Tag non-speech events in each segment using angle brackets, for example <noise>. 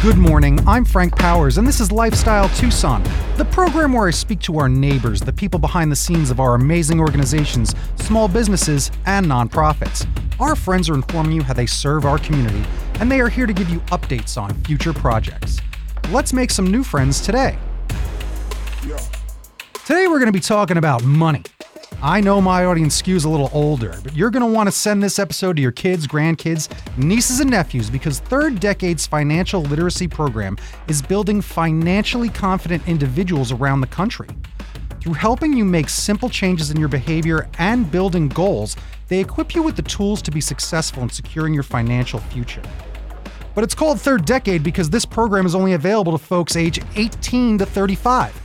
Good morning. I'm Frank Powers, and this is Lifestyle Tucson, the program where I speak to our neighbors, the people behind the scenes of our amazing organizations, small businesses, and nonprofits. Our friends are informing you how they serve our community, and they are here to give you updates on future projects. Let's make some new friends today. Today, we're going to be talking about money. I know my audience skews a little older, but you're going to want to send this episode to your kids, grandkids, nieces, and nephews because Third Decade's financial literacy program is building financially confident individuals around the country. Through helping you make simple changes in your behavior and building goals, they equip you with the tools to be successful in securing your financial future. But it's called Third Decade because this program is only available to folks age 18 to 35.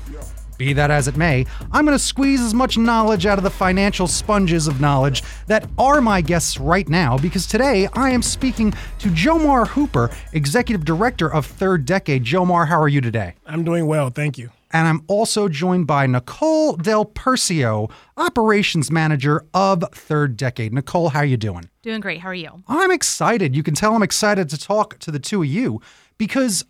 Be that as it may, I'm going to squeeze as much knowledge out of the financial sponges of knowledge that are my guests right now because today I am speaking to Jomar Hooper, Executive Director of Third Decade. Jomar, how are you today? I'm doing well, thank you. And I'm also joined by Nicole Del Percio, Operations Manager of Third Decade. Nicole, how are you doing? Doing great. How are you? I'm excited. You can tell I'm excited to talk to the two of you because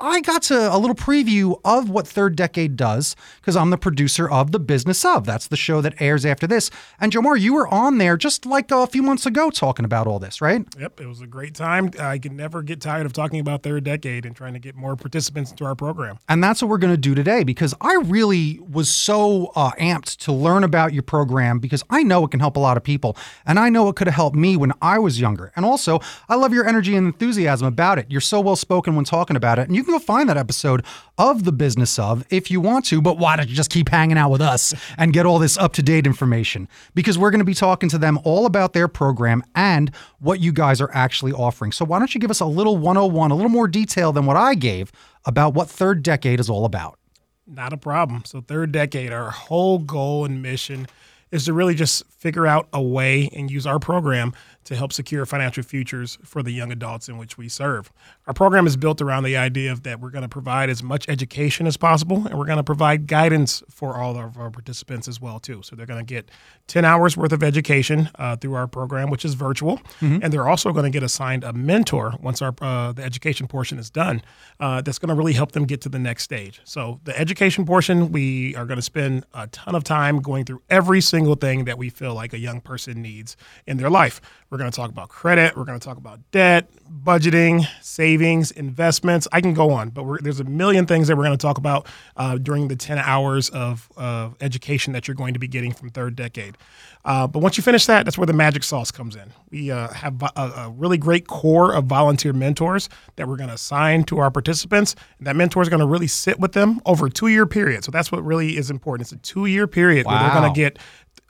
I got to a little preview of what Third Decade does because I'm the producer of The Business of. That's the show that airs after this. And Jomar, you were on there just like a few months ago talking about all this, right? Yep, it was a great time. I can never get tired of talking about Third Decade and trying to get more participants into our program. And that's what we're going to do today because I really was so uh, amped to learn about your program because I know it can help a lot of people. And I know it could have helped me when I was younger. And also, I love your energy and enthusiasm about it. You're so well spoken when talking about it. And you can go find that episode of The Business of if you want to, but why don't you just keep hanging out with us and get all this up to date information? Because we're going to be talking to them all about their program and what you guys are actually offering. So why don't you give us a little 101, a little more detail than what I gave about what Third Decade is all about? Not a problem. So, Third Decade, our whole goal and mission is to really just figure out a way and use our program to help secure financial futures for the young adults in which we serve. Our program is built around the idea of that we're going to provide as much education as possible and we're going to provide guidance for all of our participants as well too. So they're going to get 10 hours worth of education uh, through our program which is virtual mm-hmm. and they're also going to get assigned a mentor once our uh, the education portion is done uh, that's going to really help them get to the next stage. So the education portion we are going to spend a ton of time going through every single thing that we feel like a young person needs in their life. We're going to talk about credit. We're going to talk about debt, budgeting, savings, investments. I can go on, but there's a million things that we're going to talk about uh, during the 10 hours of, of education that you're going to be getting from Third Decade. Uh, but once you finish that, that's where the magic sauce comes in. We uh, have a, a, really great core of volunteer mentors that we're going to assign to our participants. And that mentor is going to really sit with them over a two year period. So that's what really is important. It's a two year period wow. where they're going to get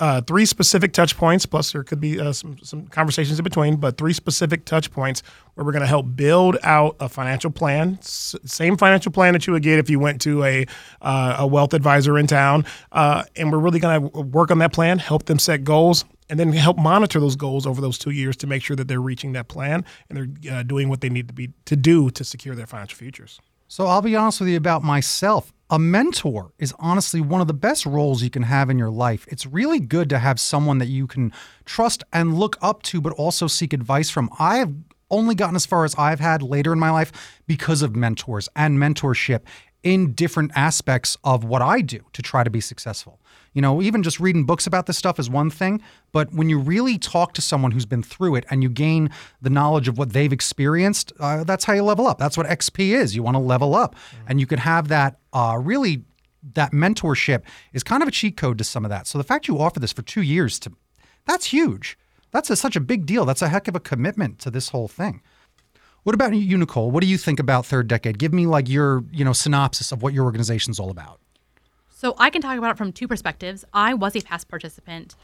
uh, three specific touch points, plus there could be uh, some, some conversations in between, but three specific touch points where we're going to help build out a financial plan, S- same financial plan that you would get if you went to a, uh, a wealth advisor in town. Uh, and we're really going to work on that plan, help them set goals, and then help monitor those goals over those two years to make sure that they're reaching that plan and they're uh, doing what they need to be to do to secure their financial futures. So I'll be honest with you about myself. A mentor is honestly one of the best roles you can have in your life. It's really good to have someone that you can trust and look up to, but also seek advice from. I have only gotten as far as I've had later in my life because of mentors and mentorship in different aspects of what I do to try to be successful. You know, even just reading books about this stuff is one thing, but when you really talk to someone who's been through it and you gain the knowledge of what they've experienced, uh, that's how you level up. That's what XP is. You want to level up, mm-hmm. and you could have that uh, really. That mentorship is kind of a cheat code to some of that. So the fact you offer this for two years to, that's huge. That's a, such a big deal. That's a heck of a commitment to this whole thing. What about you, Nicole? What do you think about Third Decade? Give me like your, you know, synopsis of what your organization's all about. So I can talk about it from two perspectives. I was a past participant,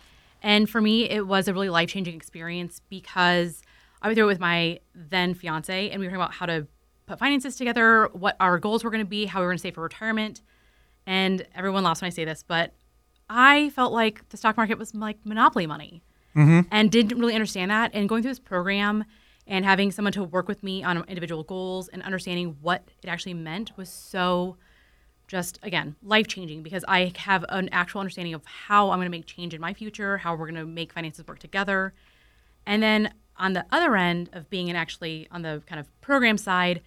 and for me, it was a really life changing experience because I went through it with my then fiance, and we were talking about how to put finances together, what our goals were going to be, how we were going to save for retirement. And everyone laughs when I say this, but I felt like the stock market was like monopoly money mm-hmm. and didn't really understand that. And going through this program and having someone to work with me on individual goals and understanding what it actually meant was so just again life changing because I have an actual understanding of how I'm going to make change in my future, how we're going to make finances work together. And then on the other end of being an actually on the kind of program side,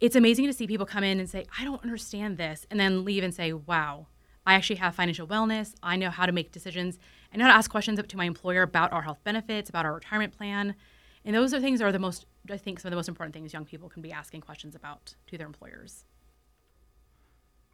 it's amazing to see people come in and say, I don't understand this, and then leave and say, wow, I actually have financial wellness. I know how to make decisions. I know how to ask questions up to my employer about our health benefits, about our retirement plan. And those are things that are the most, I think, some of the most important things young people can be asking questions about to their employers.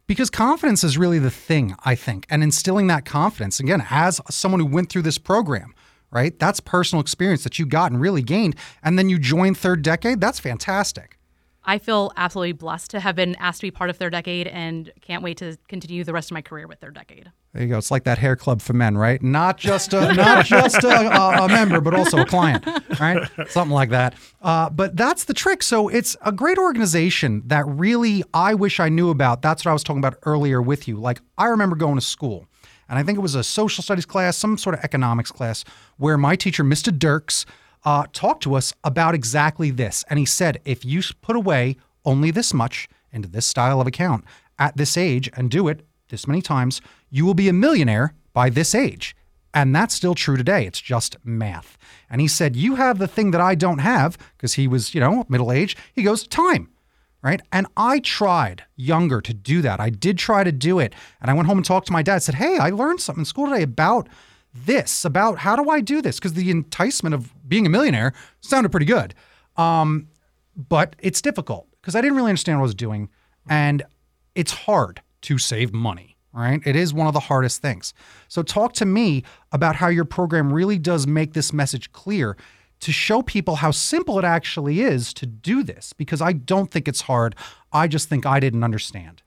Because confidence is really the thing, I think, and instilling that confidence, again, as someone who went through this program, right? That's personal experience that you got and really gained. And then you join Third Decade. That's fantastic. I feel absolutely blessed to have been asked to be part of Third Decade and can't wait to continue the rest of my career with Third Decade. There you go. It's like that hair club for men, right? Not just a, not just a, a, a member, but also a client, right? Something like that. Uh, but that's the trick. So it's a great organization that really I wish I knew about. That's what I was talking about earlier with you. Like I remember going to school, and I think it was a social studies class, some sort of economics class, where my teacher, Mr. Dirks, uh, talked to us about exactly this. And he said, if you put away only this much into this style of account at this age and do it this many times, you will be a millionaire by this age. And that's still true today. It's just math. And he said, You have the thing that I don't have, because he was, you know, middle age. He goes, Time. Right. And I tried younger to do that. I did try to do it. And I went home and talked to my dad, said, Hey, I learned something in school today about this about how do I do this? Because the enticement of being a millionaire sounded pretty good. Um, but it's difficult because I didn't really understand what I was doing. And it's hard to save money, right? It is one of the hardest things. So, talk to me about how your program really does make this message clear to show people how simple it actually is to do this because I don't think it's hard. I just think I didn't understand.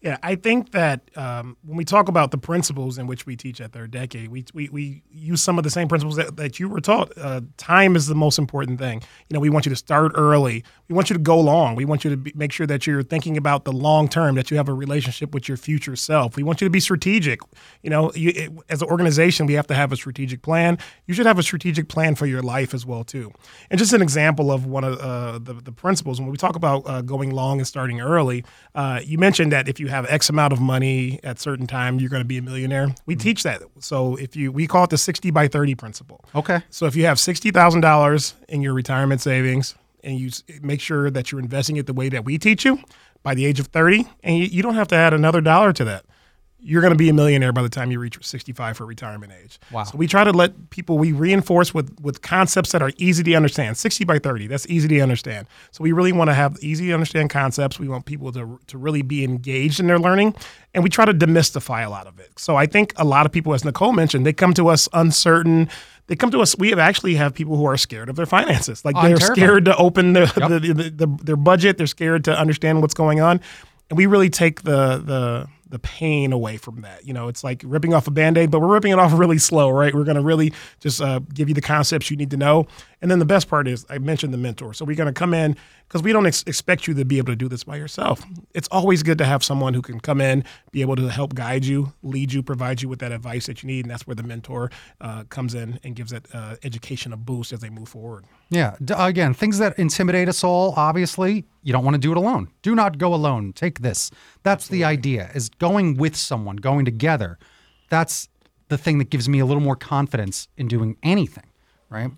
Yeah, I think that um, when we talk about the principles in which we teach at Third Decade, we, we, we use some of the same principles that, that you were taught. Uh, time is the most important thing. You know, we want you to start early. We want you to go long. We want you to be, make sure that you're thinking about the long term, that you have a relationship with your future self. We want you to be strategic. You know, you, it, as an organization, we have to have a strategic plan. You should have a strategic plan for your life as well too. And just an example of one of uh, the, the principles when we talk about uh, going long and starting early, uh, you mentioned that if you have X amount of money at certain time, you're going to be a millionaire. We mm-hmm. teach that. So if you, we call it the 60 by 30 principle. Okay. So if you have $60,000 in your retirement savings and you make sure that you're investing it the way that we teach you by the age of 30, and you, you don't have to add another dollar to that you're going to be a millionaire by the time you reach 65 for retirement age. Wow. So we try to let people, we reinforce with, with concepts that are easy to understand. 60 by 30, that's easy to understand. So we really want to have easy to understand concepts. We want people to, to really be engaged in their learning. And we try to demystify a lot of it. So I think a lot of people, as Nicole mentioned, they come to us uncertain. They come to us. We have actually have people who are scared of their finances. Like they're scared to open the, yep. the, the, the, their budget. They're scared to understand what's going on. And we really take the, the, the pain away from that. You know, it's like ripping off a band-aid, but we're ripping it off really slow, right? We're going to really just uh, give you the concepts you need to know. And then the best part is I mentioned the mentor. So we're going to come in because we don't ex- expect you to be able to do this by yourself. It's always good to have someone who can come in, be able to help guide you, lead you, provide you with that advice that you need. And that's where the mentor uh, comes in and gives that uh, education a boost as they move forward. Yeah. Again, things that intimidate us all, obviously, you don't want to do it alone. Do not go alone. Take this. That's Absolutely. the idea is going with someone, going together. That's the thing that gives me a little more confidence in doing anything, right?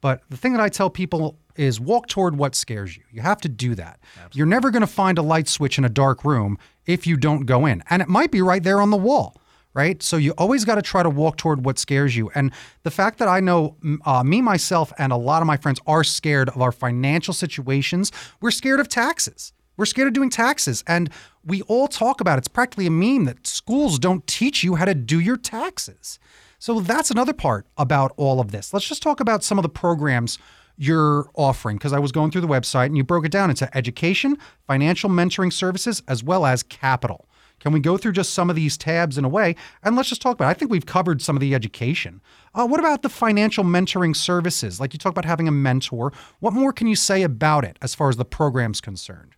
But the thing that I tell people is walk toward what scares you. You have to do that. Absolutely. You're never going to find a light switch in a dark room if you don't go in. And it might be right there on the wall, right? So you always got to try to walk toward what scares you. And the fact that I know uh, me, myself, and a lot of my friends are scared of our financial situations, we're scared of taxes. We're scared of doing taxes. And we all talk about it. it's practically a meme that schools don't teach you how to do your taxes. So that's another part about all of this. Let's just talk about some of the programs you're offering because I was going through the website and you broke it down into education, financial mentoring services, as well as capital. Can we go through just some of these tabs in a way? And let's just talk about it. I think we've covered some of the education. Uh, what about the financial mentoring services? Like you talk about having a mentor. What more can you say about it as far as the program's concerned?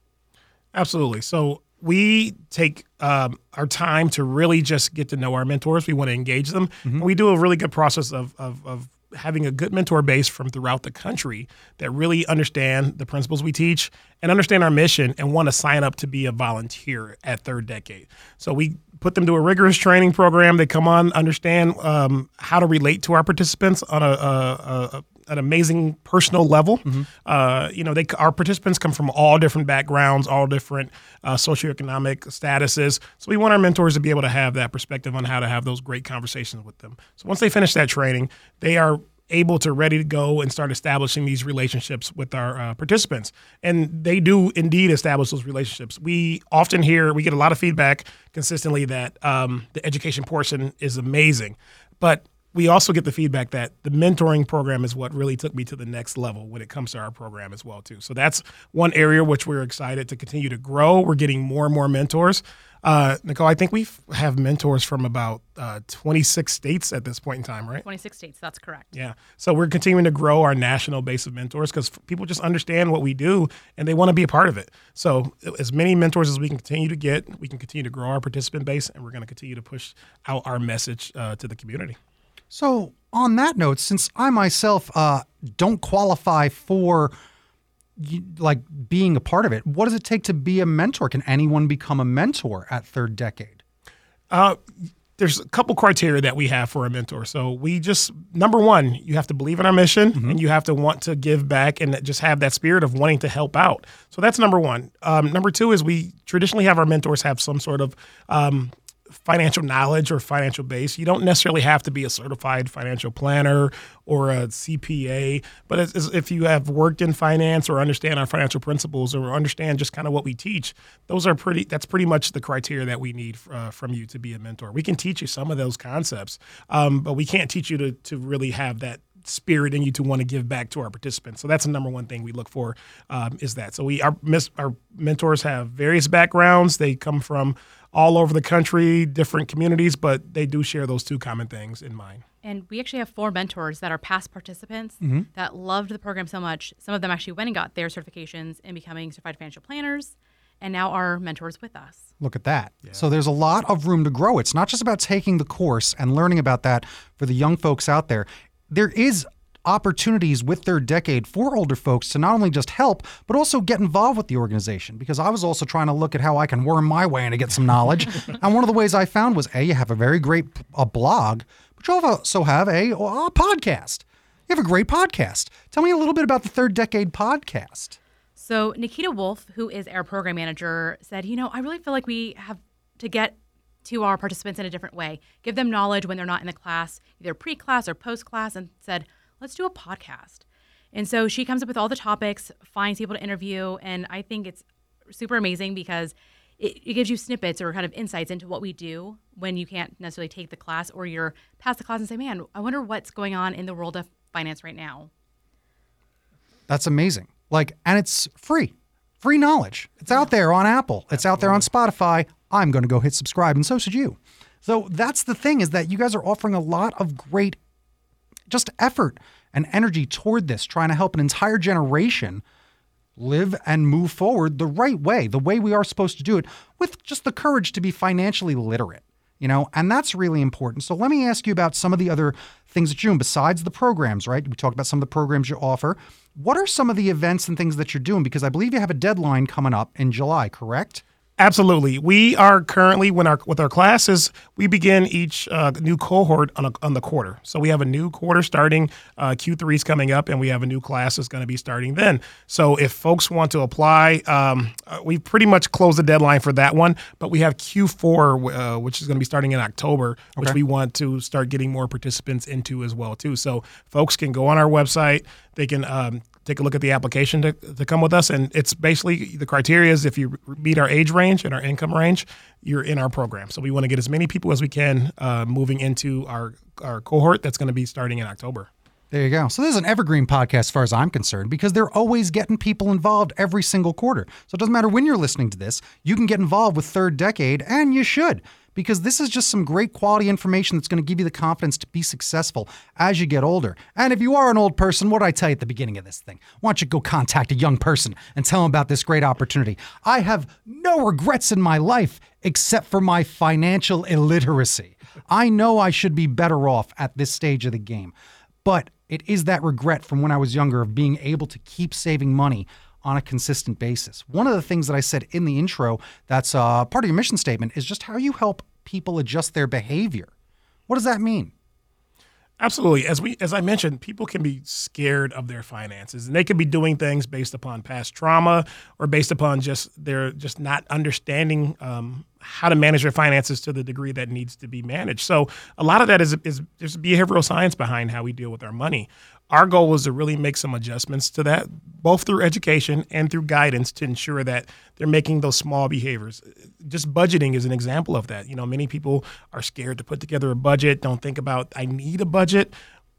Absolutely. So we take um, our time to really just get to know our mentors. We want to engage them. Mm-hmm. we do a really good process of, of, of having a good mentor base from throughout the country that really understand the principles we teach and understand our mission and want to sign up to be a volunteer at Third Decade. So we put them to a rigorous training program. They come on, understand um, how to relate to our participants on a, a, a an amazing personal level. Uh, you know, they our participants come from all different backgrounds, all different uh, socioeconomic statuses. So we want our mentors to be able to have that perspective on how to have those great conversations with them. So once they finish that training, they are able to ready to go and start establishing these relationships with our uh, participants and they do indeed establish those relationships we often hear we get a lot of feedback consistently that um, the education portion is amazing but we also get the feedback that the mentoring program is what really took me to the next level when it comes to our program as well too so that's one area which we're excited to continue to grow we're getting more and more mentors uh, Nicole, I think we have mentors from about uh, 26 states at this point in time, right? 26 states, that's correct. Yeah. So we're continuing to grow our national base of mentors because people just understand what we do and they want to be a part of it. So as many mentors as we can continue to get, we can continue to grow our participant base and we're going to continue to push out our message uh, to the community. So, on that note, since I myself uh, don't qualify for like being a part of it, what does it take to be a mentor? Can anyone become a mentor at third decade? Uh, there's a couple criteria that we have for a mentor. So we just number one, you have to believe in our mission and you have to want to give back and just have that spirit of wanting to help out. So that's number one. Um, number two is we traditionally have our mentors have some sort of um, financial knowledge or financial base. You don't necessarily have to be a certified financial planner or a CPA, but it's, it's- if you have worked in finance or understand our financial principles or understand just kind of what we teach, those are pretty. That's pretty much the criteria that we need uh, from you to be a mentor. We can teach you some of those concepts, um, but we can't teach you to to really have that spirit in you to want to give back to our participants. So that's the number one thing we look for um, is that. So we our our mentors have various backgrounds. They come from all over the country, different communities, but they do share those two common things in mind. And we actually have four mentors that are past participants mm-hmm. that loved the program so much. Some of them actually went and got their certifications in becoming certified financial planners and now are mentors with us. Look at that. So there's a lot of room to grow. It's not just about taking the course and learning about that for the young folks out there. There is opportunities with Third Decade for older folks to not only just help but also get involved with the organization because I was also trying to look at how I can worm my way in to get some knowledge. <laughs> and one of the ways I found was a you have a very great a blog, but you also have a, a podcast. You have a great podcast. Tell me a little bit about the Third Decade podcast. So Nikita Wolf, who is our program manager, said, you know, I really feel like we have to get to our participants in a different way, give them knowledge when they're not in the class, either pre-class or post-class, and said, let's do a podcast. And so she comes up with all the topics, finds people to interview, and I think it's super amazing because it, it gives you snippets or kind of insights into what we do when you can't necessarily take the class or you're past the class and say, man, I wonder what's going on in the world of finance right now. That's amazing. Like, and it's free, free knowledge. It's out there on Apple. It's out there on Spotify. I'm going to go hit subscribe, and so should you. So that's the thing is that you guys are offering a lot of great, just effort and energy toward this, trying to help an entire generation live and move forward the right way, the way we are supposed to do it, with just the courage to be financially literate. You know, and that's really important. So let me ask you about some of the other things that you're doing besides the programs, right? We talked about some of the programs you offer. What are some of the events and things that you're doing? Because I believe you have a deadline coming up in July, correct? Absolutely. We are currently when our with our classes, we begin each uh, new cohort on, a, on the quarter. So we have a new quarter starting. Uh, Q3 is coming up, and we have a new class that's going to be starting then. So if folks want to apply, um, uh, we pretty much closed the deadline for that one. But we have Q4, uh, which is going to be starting in October, which we want to start getting more participants into as well too. So folks can go on our website. They can um, take a look at the application to, to come with us. And it's basically the criteria is if you meet our age range and our income range, you're in our program. So we want to get as many people as we can uh, moving into our, our cohort that's going to be starting in October. There you go. So this is an evergreen podcast as far as I'm concerned because they're always getting people involved every single quarter. So it doesn't matter when you're listening to this, you can get involved with Third Decade and you should because this is just some great quality information that's going to give you the confidence to be successful as you get older. And if you are an old person, what did I tell you at the beginning of this thing? Why don't you go contact a young person and tell them about this great opportunity? I have no regrets in my life except for my financial illiteracy. I know I should be better off at this stage of the game. But it is that regret from when I was younger of being able to keep saving money on a consistent basis. One of the things that I said in the intro that's uh, part of your mission statement is just how you help people adjust their behavior. What does that mean? Absolutely. As we as I mentioned, people can be scared of their finances and they can be doing things based upon past trauma or based upon just their just not understanding um, how to manage their finances to the degree that needs to be managed. So a lot of that is is there's behavioral science behind how we deal with our money. Our goal was to really make some adjustments to that, both through education and through guidance to ensure that they're making those small behaviors. Just budgeting is an example of that. You know, many people are scared to put together a budget, don't think about I need a budget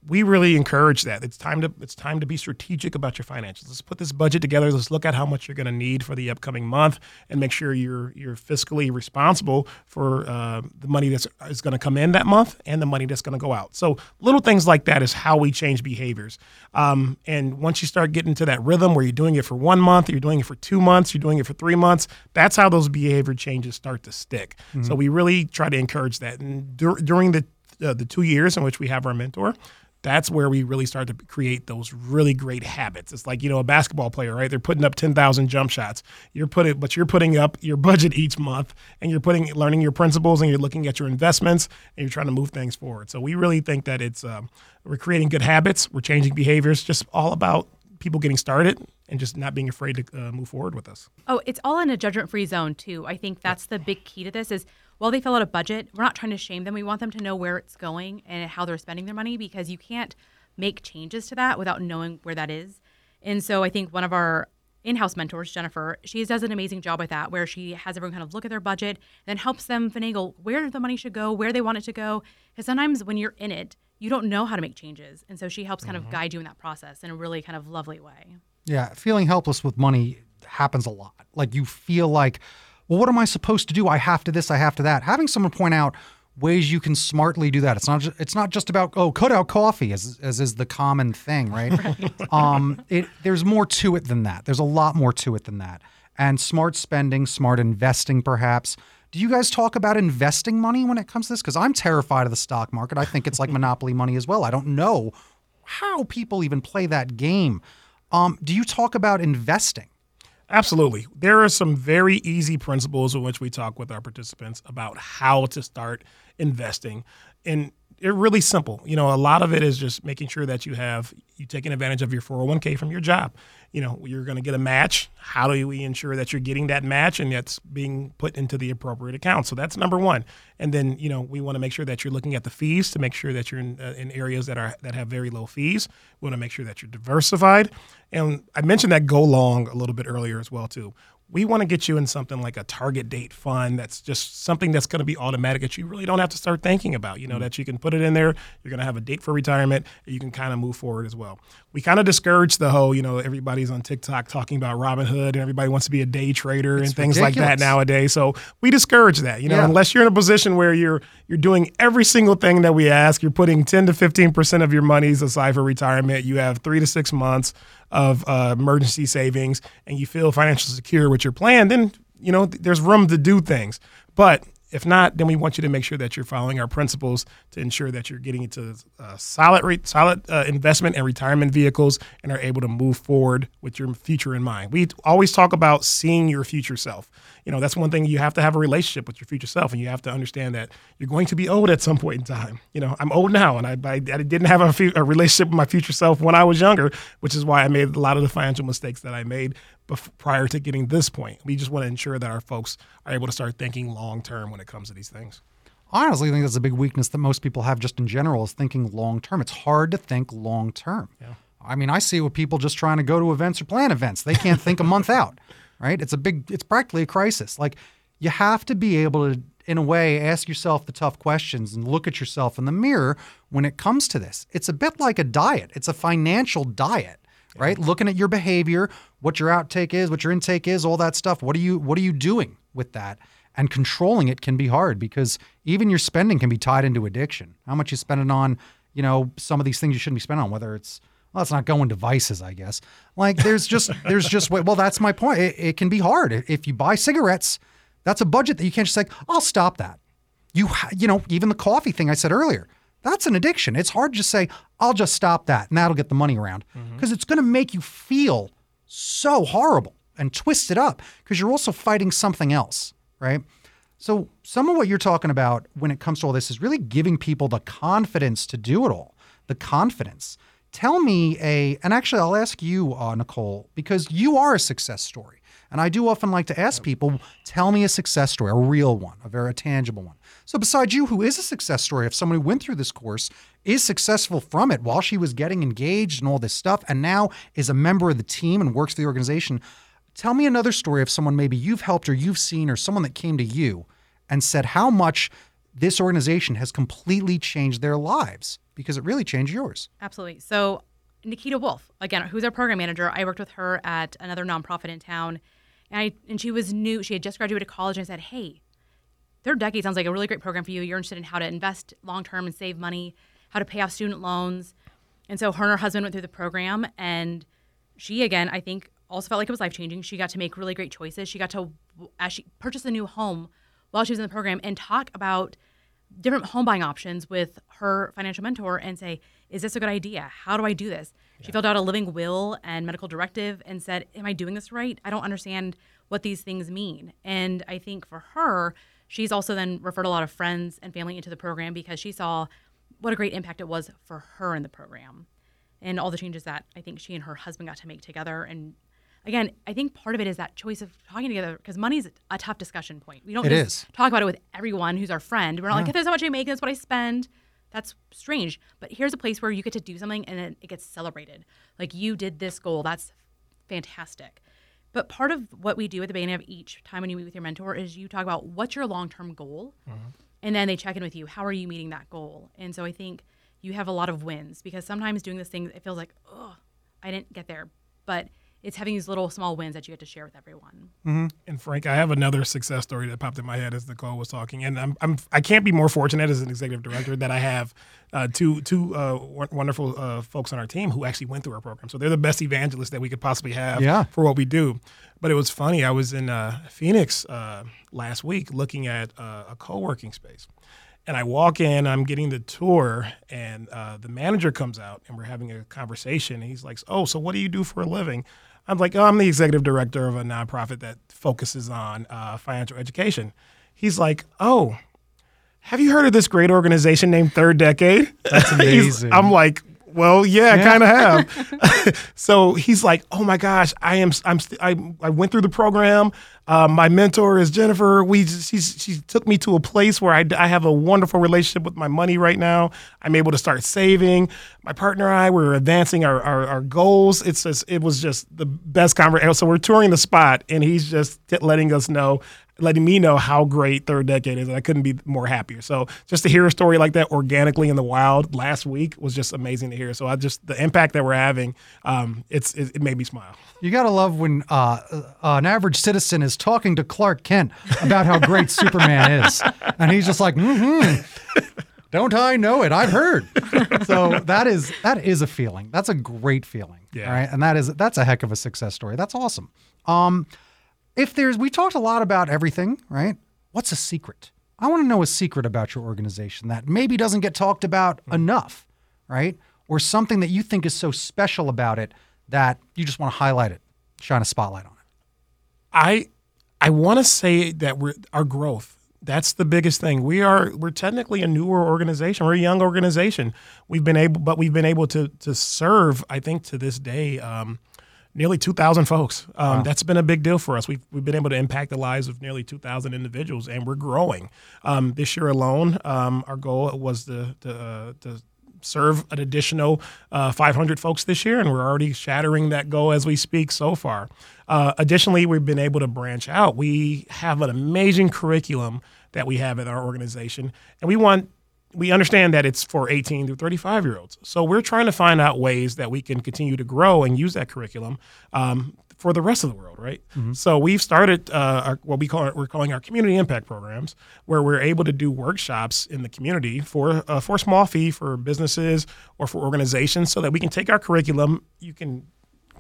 we really encourage that. It's time to it's time to be strategic about your finances. Let's put this budget together. Let's look at how much you're going to need for the upcoming month, and make sure you're you're fiscally responsible for uh, the money that's is going to come in that month and the money that's going to go out. So little things like that is how we change behaviors. Um, and once you start getting to that rhythm where you're doing it for one month, you're doing it for two months, you're doing it for three months, that's how those behavior changes start to stick. Mm-hmm. So we really try to encourage that. And dur- during the uh, the two years in which we have our mentor, that's where we really start to create those really great habits. It's like, you know, a basketball player, right? They're putting up 10,000 jump shots. You're putting, but you're putting up your budget each month and you're putting, learning your principles and you're looking at your investments and you're trying to move things forward. So we really think that it's, um, we're creating good habits, we're changing behaviors, just all about people getting started and just not being afraid to uh, move forward with us. Oh, it's all in a judgment free zone, too. I think that's the big key to this is while they fill out a budget, we're not trying to shame them. We want them to know where it's going and how they're spending their money because you can't make changes to that without knowing where that is. And so I think one of our in-house mentors, Jennifer, she does an amazing job with that, where she has everyone kind of look at their budget, and then helps them finagle where the money should go, where they want it to go. Because sometimes when you're in it, you don't know how to make changes, and so she helps kind mm-hmm. of guide you in that process in a really kind of lovely way. Yeah, feeling helpless with money happens a lot. Like you feel like well, what am I supposed to do? I have to this, I have to that. Having someone point out ways you can smartly do that. It's not just, it's not just about oh cut out coffee as as is the common thing, right? right. <laughs> Um, it there's more to it than that. There's a lot more to it than that. And smart spending, smart investing, perhaps. Do you guys talk about investing money when it comes to this? Because I'm terrified of the stock market. I think it's like <laughs> monopoly money as well. I don't know how people even play that game. Um, do you talk about investing? Absolutely. There are some very easy principles in which we talk with our participants about how to start investing. And they're really simple. You know, a lot of it is just making sure that you have you taking advantage of your 401k from your job. You know, you're going to get a match. How do we ensure that you're getting that match and that's being put into the appropriate account? So that's number one. And then, you know, we want to make sure that you're looking at the fees to make sure that you're in, uh, in areas that are that have very low fees. We want to make sure that you're diversified. And I mentioned that go long a little bit earlier as well too we want to get you in something like a target date fund that's just something that's going to be automatic that you really don't have to start thinking about you know mm-hmm. that you can put it in there you're going to have a date for retirement and you can kind of move forward as well we kind of discourage the whole you know everybody's on tiktok talking about robinhood and everybody wants to be a day trader it's and things ridiculous. like that nowadays so we discourage that you know yeah. unless you're in a position where you're you're doing every single thing that we ask you're putting 10 to 15 percent of your monies aside for retirement you have three to six months of uh, emergency savings and you feel financially secure with your plan, then you know there's room to do things. But if not, then we want you to make sure that you're following our principles to ensure that you're getting into uh, solid, re- solid uh, investment and retirement vehicles and are able to move forward with your future in mind. We always talk about seeing your future self you know that's one thing you have to have a relationship with your future self and you have to understand that you're going to be old at some point in time you know i'm old now and i, I, I didn't have a, a, relationship with my future self when i was younger which is why i made a lot of the financial mistakes that i made prior to getting this point we just want to ensure that our folks are able to start thinking long term when it comes to these things Honestly, I think that's a big weakness that most people have just in general is thinking long term. It's hard to think long term. Yeah. I mean, I see with people just trying to go to events or plan events. They can't think a month <laughs> out right? It's a big, it's practically a crisis. Like you have to be able to, in a way, ask yourself the tough questions and look at yourself in the mirror when it comes to this. It's a bit like a diet, it's a financial diet. Right, yeah. looking at your behavior, what your outtake is, what your intake is, all that stuff. What are you What are you doing with that? And controlling it can be hard because even your spending can be tied into addiction. How much you spending on, you know, some of these things you shouldn't be spending on, whether it's well, it's not going to vices, I guess. Like there's just <laughs> there's just well, that's my point. It, it, can be hard if you buy cigarettes. That's a budget that you can't just say, I'll stop that. You you know even the coffee thing I said earlier. That's an addiction. It's hard to just say, I'll just stop that, and that'll get the money around because mm-hmm. it's going to make you feel so horrible and twist it up because you're also fighting something else, right? So some of what you're talking about when it comes to all this is really giving people the confidence to do it all the confidence. Tell me a, and actually, I'll ask you, uh, Nicole, because you are a success story. And I do often like to ask people, tell me a success story, a real one, a very tangible one. So, besides you, who is a success story of someone who went through this course, is successful from it while she was getting engaged and all this stuff, and now is a member of the team and works for the organization, tell me another story of someone maybe you've helped or you've seen or someone that came to you and said how much this organization has completely changed their lives because it really changed yours. Absolutely. So, Nikita Wolf, again, who's our program manager, I worked with her at another nonprofit in town. And, I, and she was new. She had just graduated college and I said, Hey, Third Decade sounds like a really great program for you. You're interested in how to invest long term and save money, how to pay off student loans. And so her and her husband went through the program. And she, again, I think also felt like it was life changing. She got to make really great choices. She got to, as she purchased a new home while she was in the program, and talk about different home buying options with her financial mentor and say, Is this a good idea? How do I do this? Yeah. She filled out a living will and medical directive and said, Am I doing this right? I don't understand what these things mean. And I think for her, she's also then referred a lot of friends and family into the program because she saw what a great impact it was for her in the program and all the changes that I think she and her husband got to make together and again, I think part of it is that choice of talking together because money's a tough discussion point. We don't it just is. talk about it with everyone who's our friend. We're not yeah. like, if there's how much I make, that's what I spend. That's strange. But here's a place where you get to do something and it, it gets celebrated. Like you did this goal. That's fantastic. But part of what we do at the beginning of each time when you meet with your mentor is you talk about what's your long term goal. Mm-hmm. And then they check in with you. How are you meeting that goal? And so I think you have a lot of wins because sometimes doing this thing, it feels like, oh, I didn't get there. But it's having these little small wins that you get to share with everyone. Mm-hmm. And Frank, I have another success story that popped in my head as Nicole was talking, and I'm, I'm I can't be more fortunate as an executive director that I have uh, two two uh, wonderful uh, folks on our team who actually went through our program. So they're the best evangelists that we could possibly have yeah. for what we do. But it was funny. I was in uh, Phoenix uh, last week looking at uh, a co-working space. And I walk in, I'm getting the tour, and the manager comes out, and we're having a conversation. And he's like, "Oh, so what do you do for a living?" I'm like, oh, I'm the executive director of a nonprofit that focuses on uh, financial education. He's like, oh, have you heard of this great organization named Third Decade? That's <laughs> amazing. I'm like, well, yeah, yeah. I kind of have. <laughs> <laughs> so he's like, "Oh my gosh, I am. I'm. St- I I went through the program. Uh, my mentor is Jennifer. We she's she took me to a place where I, I have a wonderful relationship with my money right now. I'm able to start saving. My partner and I we're advancing our, our, our goals. It's just it was just the best conversation. So we're touring the spot, and he's just letting us know letting me know how great Third Decade is, and I couldn't be more happier. So just to hear a story like that organically in the wild last week was just amazing to hear. So I just the impact that we're having, um, it's it, it, made me smile. You gotta love when uh, uh, an average citizen is talking to Clark Kent about how great Superman is, and he's just like, mm-hmm. Don't I know it? I've heard. so that is that is a feeling. That's a great feeling. Yeah. Right. And that is that's a heck of a success story. That's awesome. Um, if there's, we talked a lot about everything, right? What's a secret? I want to know a secret about your organization that maybe doesn't get talked about mm-hmm. enough, right? Or something that you think is so special about it that you just want to highlight it, shine a spotlight on it. I I want to say that we're our growth. That's the biggest thing. We are we're technically a newer organization. We're a young organization. We've been able, but we've been able to to serve. I think to this day, um, nearly 2,000 folks. Um, wow. That's been a big deal for us. We've, we've been able to impact the lives of nearly 2,000 individuals, and we're growing. Um, this year alone, um, our goal was to, to, uh, to serve an additional uh, 500 folks this year, and we're already shattering that goal as we speak so far. Uh, additionally, we've been able to branch out. We have an amazing curriculum that we have in our organization, and we want we understand that it's for 18 to 35 year olds. So we're trying to find out ways that we can continue to grow and use that curriculum um, for the rest of the world, right? Mm-hmm. So we've started uh, our, what we call it, we're calling our community impact programs, where we're able to do workshops in the community for uh, for a small fee for businesses or for organizations, so that we can take our curriculum. You can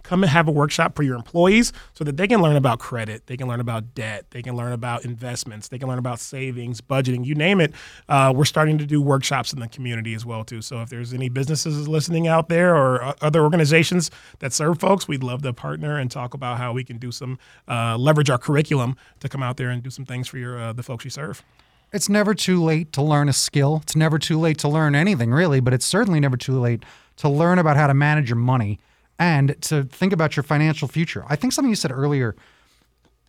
come and have a workshop for your employees so that they can learn about credit, they can learn about debt, they can learn about investments, they can learn about savings, budgeting, you name it. Uh, we're starting to do workshops in the community as well too. So if there's any businesses listening out there or other organizations that serve folks, we'd love to partner and talk about how we can do some uh, leverage our curriculum to come out there and do some things for your uh, the folks you serve. It's never too late to learn a skill. It's never too late to learn anything, really, but it's certainly never too late to learn about how to manage your money and to think about your financial future. I think something you said earlier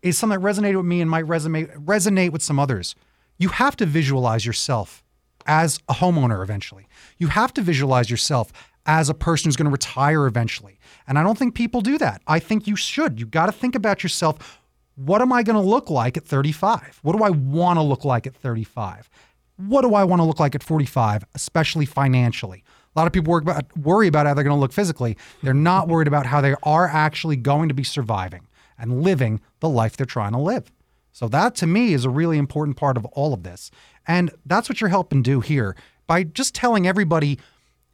is something that resonated with me and might resonate resonate with some others. You have to visualize yourself as a homeowner eventually. You have to visualize yourself as a person who's going to retire eventually. And I don't think people do that. I think you should. You got to think about yourself. What am I going to look like at 35? What do I want to look like at 35? What do I want to look like at 45, especially financially? A lot of people worry about, worry about how they're going to look physically. They're mm-hmm. not worried about how they are actually going to be surviving and living the life they're trying to live. So, that to me is a really important part of all of this. And that's what you're helping do here by just telling everybody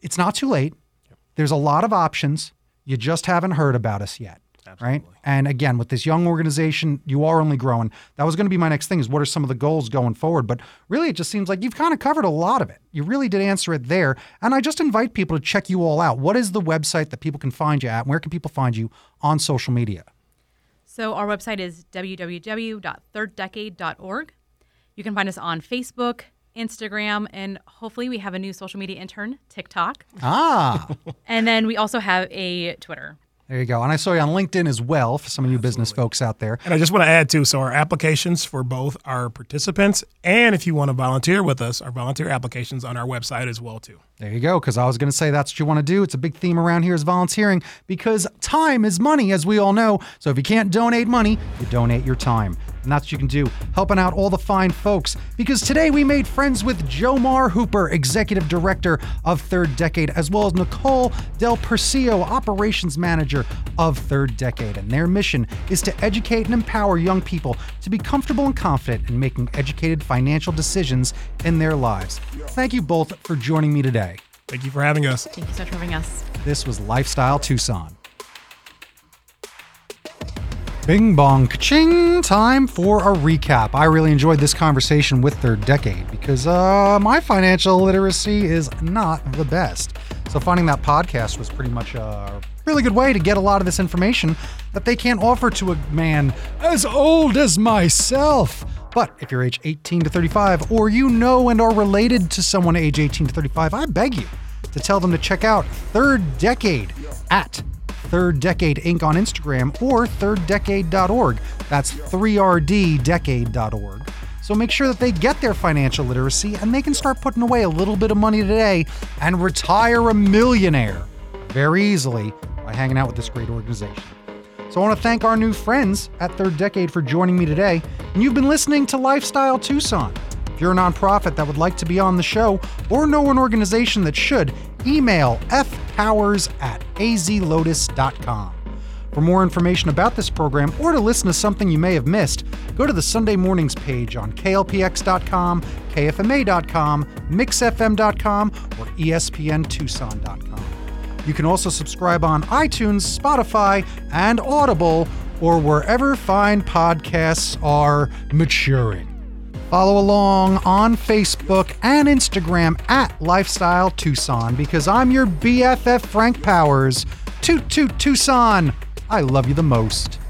it's not too late. There's a lot of options. You just haven't heard about us yet. Right. And again, with this young organization, you are only growing. That was going to be my next thing is what are some of the goals going forward? But really, it just seems like you've kind of covered a lot of it. You really did answer it there. And I just invite people to check you all out. What is the website that people can find you at? Where can people find you on social media? So our website is www.thirddecade.org. You can find us on Facebook, Instagram, and hopefully we have a new social media intern, TikTok. Ah, And then we also have a Twitter. There you go. And I saw you on LinkedIn as well for some of you business folks out there. And I just want to add too, so our applications for both our participants and if you want to volunteer with us, our volunteer applications on our website as well too. There you go. Because I was going to say that's what you want to do. It's a big theme around here is volunteering because time is money, as we all know. So if you can't donate money, you donate your time. And that's what you can do, helping out all the fine folks. Because today we made friends with Jomar Hooper, Executive Director of Third Decade, as well as Nicole Del Percio, Operations Manager of Third Decade. And their mission is to educate and empower young people to be comfortable and confident in making educated financial decisions in their lives. Thank you both for joining me today. Thank you for having us. Thank you so much for having us. This was Lifestyle Tucson. Bing bong ching time for a recap. I really enjoyed this conversation with Third Decade because uh, my financial literacy is not the best. So finding that podcast was pretty much a really good way to get a lot of this information that they can't offer to a man as old as myself. But if you're age 18 to 35 or you know and are related to someone age 18 to 35, I beg you to tell them to check out Third Decade at Third Decade Inc. on Instagram or thirddecade.org. That's 3rddecade.org. So make sure that they get their financial literacy and they can start putting away a little bit of money today and retire a millionaire very easily by hanging out with this great organization. So I want to thank our new friends at Third Decade for joining me today. And you've been listening to Lifestyle Tucson. If you're a nonprofit that would like to be on the show or know an organization that should, email fpowers at azlotus.com. For more information about this program or to listen to something you may have missed, go to the Sunday Mornings page on klpx.com, kfma.com, mixfm.com, or espntucson.com. You can also subscribe on iTunes, Spotify, and Audible, or wherever fine podcasts are maturing. Follow along on Facebook and Instagram at Lifestyle Tucson because I'm your BFF Frank Powers. Toot toot Tucson. I love you the most.